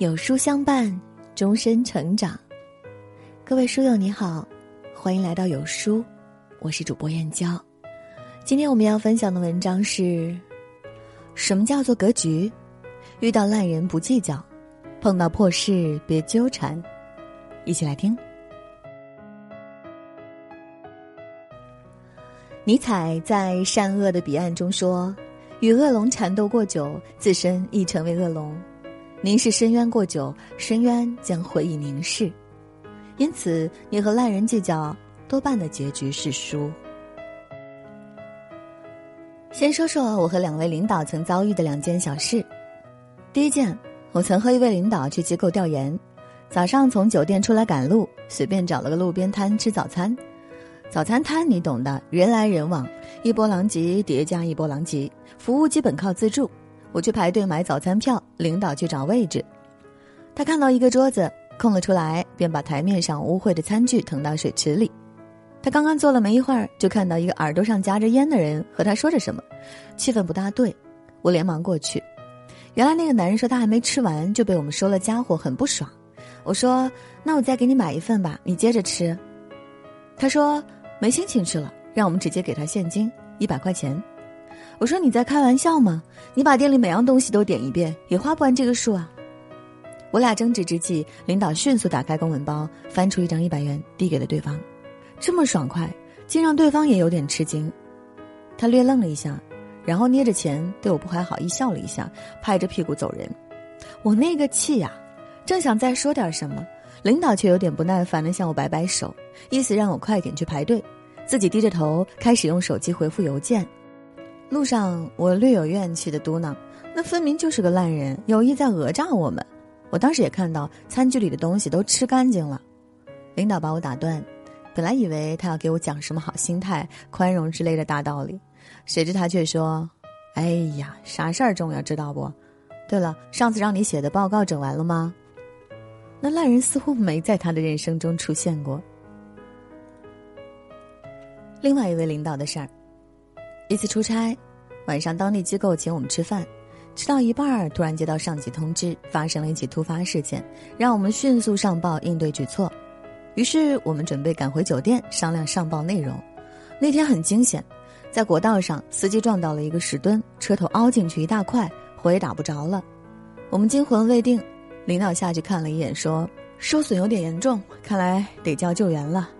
有书相伴，终身成长。各位书友你好，欢迎来到有书，我是主播燕娇。今天我们要分享的文章是：什么叫做格局？遇到烂人不计较，碰到破事别纠缠。一起来听。尼采在《善恶的彼岸》中说：“与恶龙缠斗过久，自身亦成为恶龙。”凝视深渊过久，深渊将回以凝视。因此，你和烂人计较，多半的结局是输。先说说我和两位领导曾遭遇的两件小事。第一件，我曾和一位领导去机构调研，早上从酒店出来赶路，随便找了个路边摊吃早餐。早餐摊你懂的，人来人往，一波狼藉叠加一波狼藉，服务基本靠自助。我去排队买早餐票，领导去找位置。他看到一个桌子空了出来，便把台面上污秽的餐具腾到水池里。他刚刚坐了没一会儿，就看到一个耳朵上夹着烟的人和他说着什么，气氛不大对。我连忙过去，原来那个男人说他还没吃完就被我们收了家伙，很不爽。我说：“那我再给你买一份吧，你接着吃。”他说：“没心情吃了，让我们直接给他现金一百块钱。”我说你在开玩笑吗？你把店里每样东西都点一遍，也花不完这个数啊！我俩争执之际，领导迅速打开公文包，翻出一张一百元递给了对方，这么爽快，竟让对方也有点吃惊。他略愣了一下，然后捏着钱对我不怀好意笑了一下，拍着屁股走人。我那个气呀，正想再说点什么，领导却有点不耐烦的向我摆摆手，意思让我快点去排队，自己低着头开始用手机回复邮件。路上，我略有怨气的嘟囔：“那分明就是个烂人，有意在讹诈我们。”我当时也看到餐具里的东西都吃干净了。领导把我打断，本来以为他要给我讲什么好心态、宽容之类的大道理，谁知他却说：“哎呀，啥事儿重要知道不？对了，上次让你写的报告整完了吗？”那烂人似乎没在他的人生中出现过。另外一位领导的事儿。一次出差，晚上当地机构请我们吃饭，吃到一半儿，突然接到上级通知，发生了一起突发事件，让我们迅速上报应对举措。于是我们准备赶回酒店商量上报内容。那天很惊险，在国道上，司机撞到了一个石墩，车头凹进去一大块，火也打不着了。我们惊魂未定，领导下去看了一眼，说受损有点严重，看来得叫救援了。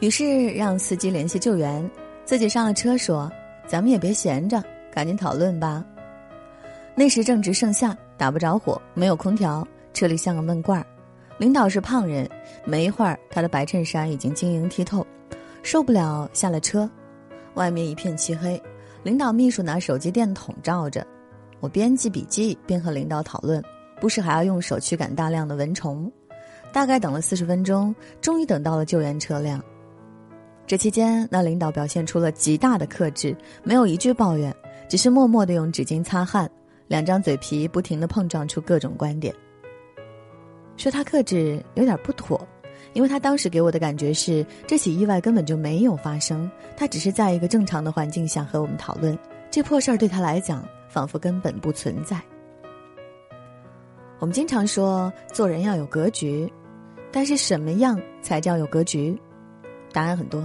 于是让司机联系救援。自己上了车，说：“咱们也别闲着，赶紧讨论吧。”那时正值盛夏，打不着火，没有空调，车里像个闷罐儿。领导是胖人，没一会儿，他的白衬衫已经晶莹剔透，受不了，下了车。外面一片漆黑，领导秘书拿手机电筒照着，我边记笔记边和领导讨论，不时还要用手驱赶大量的蚊虫。大概等了四十分钟，终于等到了救援车辆。这期间，那领导表现出了极大的克制，没有一句抱怨，只是默默的用纸巾擦汗，两张嘴皮不停的碰撞出各种观点。说他克制有点不妥，因为他当时给我的感觉是，这起意外根本就没有发生，他只是在一个正常的环境下和我们讨论这破事儿，对他来讲仿佛根本不存在。我们经常说做人要有格局，但是什么样才叫有格局？答案很多。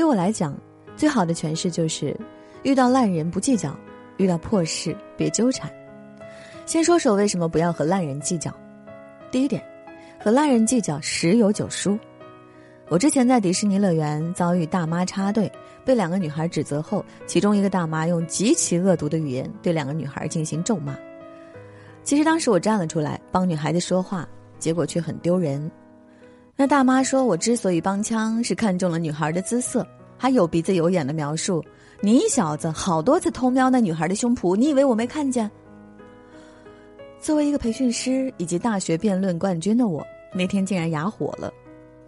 对我来讲，最好的诠释就是：遇到烂人不计较，遇到破事别纠缠。先说说为什么不要和烂人计较。第一点，和烂人计较十有九输。我之前在迪士尼乐园遭遇大妈插队，被两个女孩指责后，其中一个大妈用极其恶毒的语言对两个女孩进行咒骂。其实当时我站了出来帮女孩子说话，结果却很丢人。那大妈说：“我之所以帮腔，是看中了女孩的姿色，还有鼻子有眼的描述。你小子好多次偷瞄那女孩的胸脯，你以为我没看见？”作为一个培训师以及大学辩论冠军的我，那天竟然哑火了。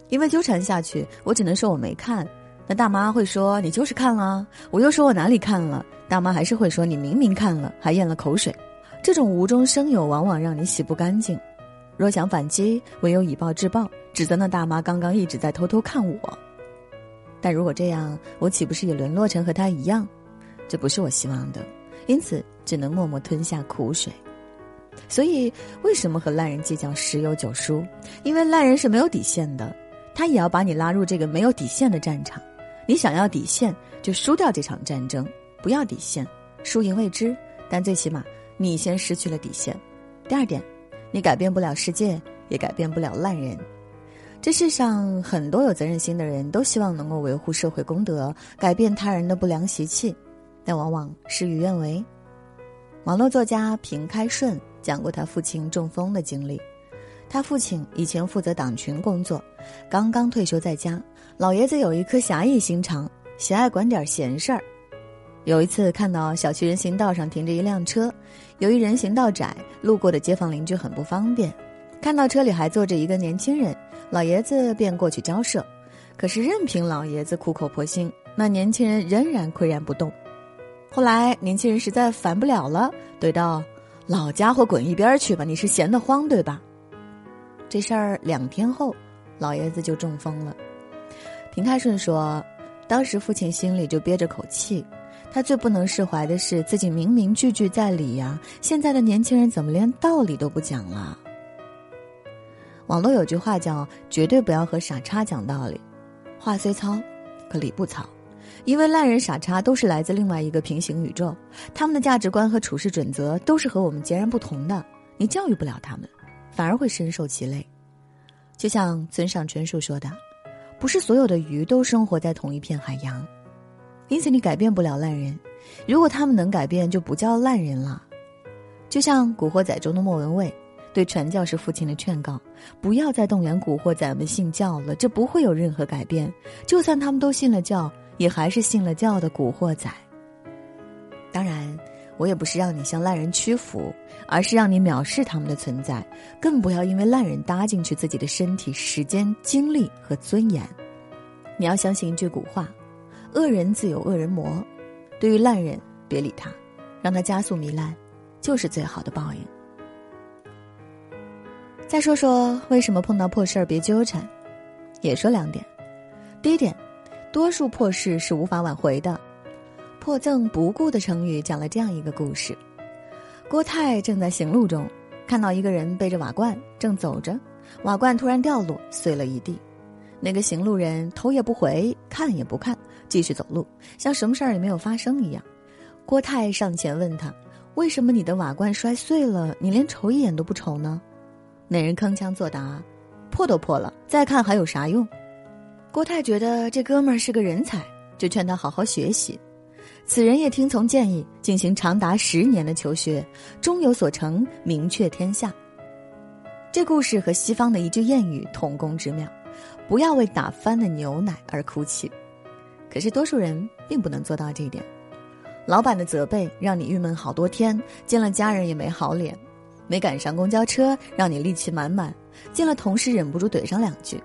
因为纠缠下去，我只能说我没看。那大妈会说：“你就是看了。”我又说我哪里看了？大妈还是会说：“你明明看了，还咽了口水。”这种无中生有，往往让你洗不干净。若想反击，唯有以暴制暴。指责那大妈刚刚一直在偷偷看我，但如果这样，我岂不是也沦落成和她一样？这不是我希望的，因此只能默默吞下苦水。所以，为什么和烂人计较十有九输？因为烂人是没有底线的，他也要把你拉入这个没有底线的战场。你想要底线，就输掉这场战争；不要底线，输赢未知，但最起码你先失去了底线。第二点，你改变不了世界，也改变不了烂人。这世上很多有责任心的人都希望能够维护社会公德，改变他人的不良习气，但往往事与愿违。网络作家平开顺讲过他父亲中风的经历。他父亲以前负责党群工作，刚刚退休在家。老爷子有一颗侠义心肠，喜爱管点闲事儿。有一次看到小区人行道上停着一辆车，由于人行道窄，路过的街坊邻居很不方便。看到车里还坐着一个年轻人，老爷子便过去交涉。可是任凭老爷子苦口婆心，那年轻人仍然岿然不动。后来，年轻人实在烦不了了，怼道：“老家伙，滚一边去吧！你是闲得慌对吧？”这事儿两天后，老爷子就中风了。平太顺说，当时父亲心里就憋着口气，他最不能释怀的是自己明明句句在理呀，现在的年轻人怎么连道理都不讲了？网络有句话叫“绝对不要和傻叉讲道理”，话虽糙，可理不糙。因为烂人傻叉都是来自另外一个平行宇宙，他们的价值观和处事准则都是和我们截然不同的。你教育不了他们，反而会深受其累。就像村上春树说的：“不是所有的鱼都生活在同一片海洋，因此你改变不了烂人。如果他们能改变，就不叫烂人了。”就像《古惑仔》中的莫文蔚对传教士父亲的劝告：“不要再动员古惑仔们信教了，这不会有任何改变。就算他们都信了教。”也还是信了教的古惑仔。当然，我也不是让你向烂人屈服，而是让你藐视他们的存在，更不要因为烂人搭进去自己的身体、时间、精力和尊严。你要相信一句古话：“恶人自有恶人磨。”对于烂人，别理他，让他加速糜烂，就是最好的报应。再说说为什么碰到破事儿别纠缠，也说两点。第一点。多数破事是无法挽回的，破赠不顾的成语讲了这样一个故事：郭泰正在行路中，看到一个人背着瓦罐正走着，瓦罐突然掉落，碎了一地。那个行路人头也不回，看也不看，继续走路，像什么事儿也没有发生一样。郭泰上前问他：“为什么你的瓦罐摔碎了，你连瞅一眼都不瞅呢？”那人铿锵作答：“破都破了，再看还有啥用？”郭泰觉得这哥们儿是个人才，就劝他好好学习。此人也听从建议，进行长达十年的求学，终有所成，名确天下。这故事和西方的一句谚语同工之妙：不要为打翻的牛奶而哭泣。可是多数人并不能做到这一点。老板的责备让你郁闷好多天，见了家人也没好脸；没赶上公交车让你戾气满满，见了同事忍不住怼上两句。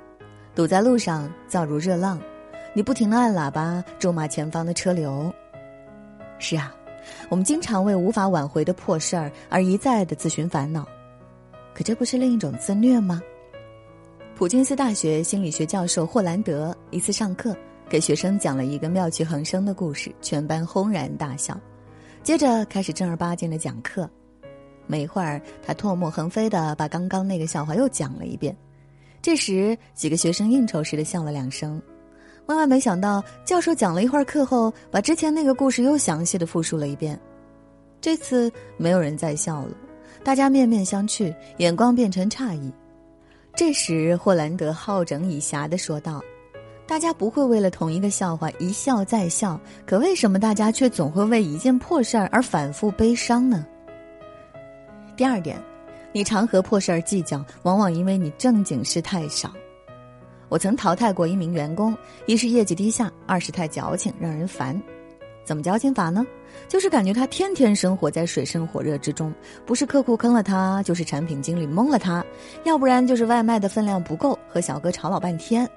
堵在路上，燥如热浪，你不停的按喇叭，咒骂前方的车流。是啊，我们经常为无法挽回的破事儿而一再的自寻烦恼，可这不是另一种自虐吗？普金斯大学心理学教授霍兰德一次上课，给学生讲了一个妙趣横生的故事，全班轰然大笑。接着开始正儿八经的讲课，没一会儿，他唾沫横飞的把刚刚那个笑话又讲了一遍。这时，几个学生应酬似的笑了两声。万万没想到，教授讲了一会儿课后，把之前那个故事又详细的复述了一遍。这次没有人再笑了，大家面面相觑，眼光变成诧异。这时，霍兰德好整以暇的说道：“大家不会为了同一个笑话一笑再笑，可为什么大家却总会为一件破事儿而反复悲伤呢？”第二点。你常和破事儿计较，往往因为你正经事太少。我曾淘汰过一名员工，一是业绩低下，二是太矫情，让人烦。怎么矫情法呢？就是感觉他天天生活在水深火热之中，不是客户坑了他，就是产品经理蒙了他，要不然就是外卖的分量不够，和小哥吵老半天。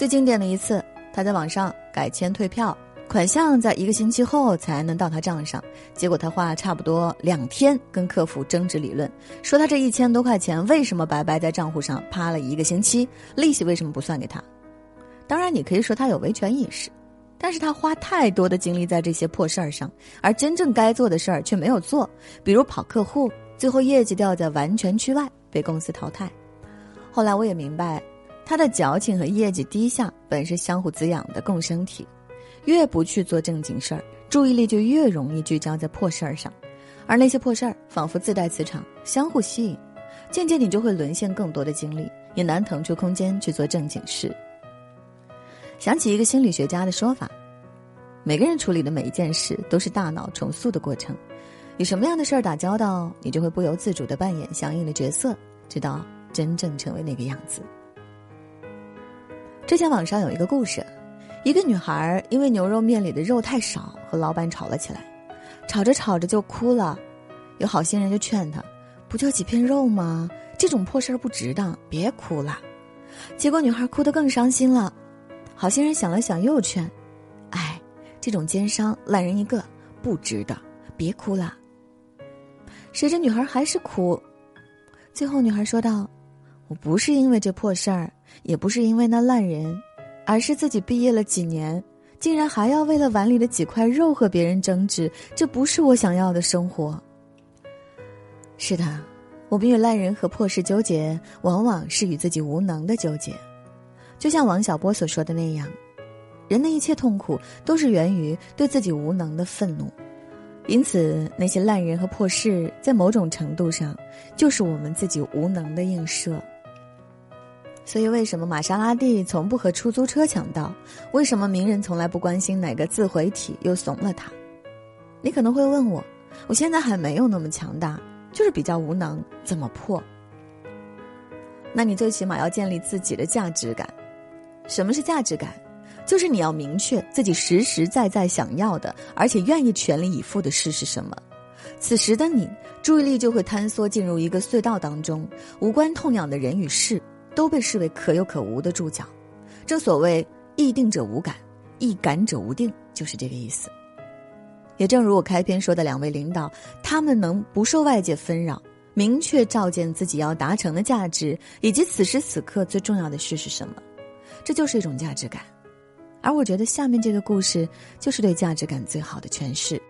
最经典的一次，他在网上改签退票。款项在一个星期后才能到他账上，结果他花了差不多两天跟客服争执理论，说他这一千多块钱为什么白白在账户上趴了一个星期，利息为什么不算给他？当然，你可以说他有维权意识，但是他花太多的精力在这些破事儿上，而真正该做的事儿却没有做，比如跑客户、最后业绩掉在完全区外，被公司淘汰。后来我也明白，他的矫情和业绩低下本是相互滋养的共生体。越不去做正经事儿，注意力就越容易聚焦在破事儿上，而那些破事儿仿佛自带磁场，相互吸引。渐渐，你就会沦陷更多的精力，也难腾出空间去做正经事。想起一个心理学家的说法：每个人处理的每一件事都是大脑重塑的过程。与什么样的事儿打交道，你就会不由自主的扮演相应的角色，直到真正成为那个样子。之前网上有一个故事，一个女孩因为牛肉面里的肉太少，和老板吵了起来，吵着吵着就哭了。有好心人就劝她：“不就几片肉吗？这种破事儿不值当，别哭了。”结果女孩哭得更伤心了。好心人想了想，又劝：“哎，这种奸商烂人一个，不值得，别哭了。”谁知女孩还是哭，最后女孩说道：“我不是因为这破事儿，也不是因为那烂人，而是自己毕业了几年，竟然还要为了碗里的几块肉和别人争执，这不是我想要的生活。”是的，我们与烂人和破事纠结，往往是与自己无能的纠结。就像王小波所说的那样，人的一切痛苦都是源于对自己无能的愤怒。因此，那些烂人和破事，在某种程度上，就是我们自己无能的映射。所以，为什么玛莎拉蒂从不和出租车抢道？为什么名人从来不关心哪个自毁体又怂了他？你可能会问我，我现在还没有那么强大，就是比较无能，怎么破？那你最起码要建立自己的价值感。什么是价值感？就是你要明确自己实实在在想要的，而且愿意全力以赴的事是什么。此时的你，注意力就会坍缩进入一个隧道当中，无关痛痒的人与事都被视为可有可无的注脚。正所谓“易定者无感，易感者无定”，就是这个意思。也正如我开篇说的，两位领导，他们能不受外界纷扰，明确照见自己要达成的价值，以及此时此刻最重要的事是什么，这就是一种价值感。而我觉得下面这个故事就是对价值感最好的诠释。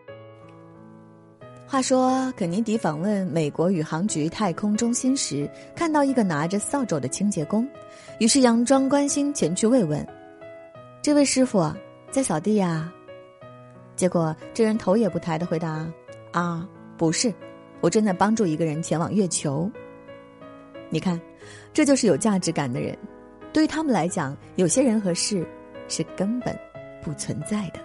话说，肯尼迪访问美国宇航局太空中心时，看到一个拿着扫帚的清洁工，于是佯装关心前去慰问：“这位师傅在扫地呀？”结果这人头也不抬的回答：“啊，不是，我正在帮助一个人前往月球。”你看，这就是有价值感的人。对于他们来讲，有些人和事。是根本不存在的。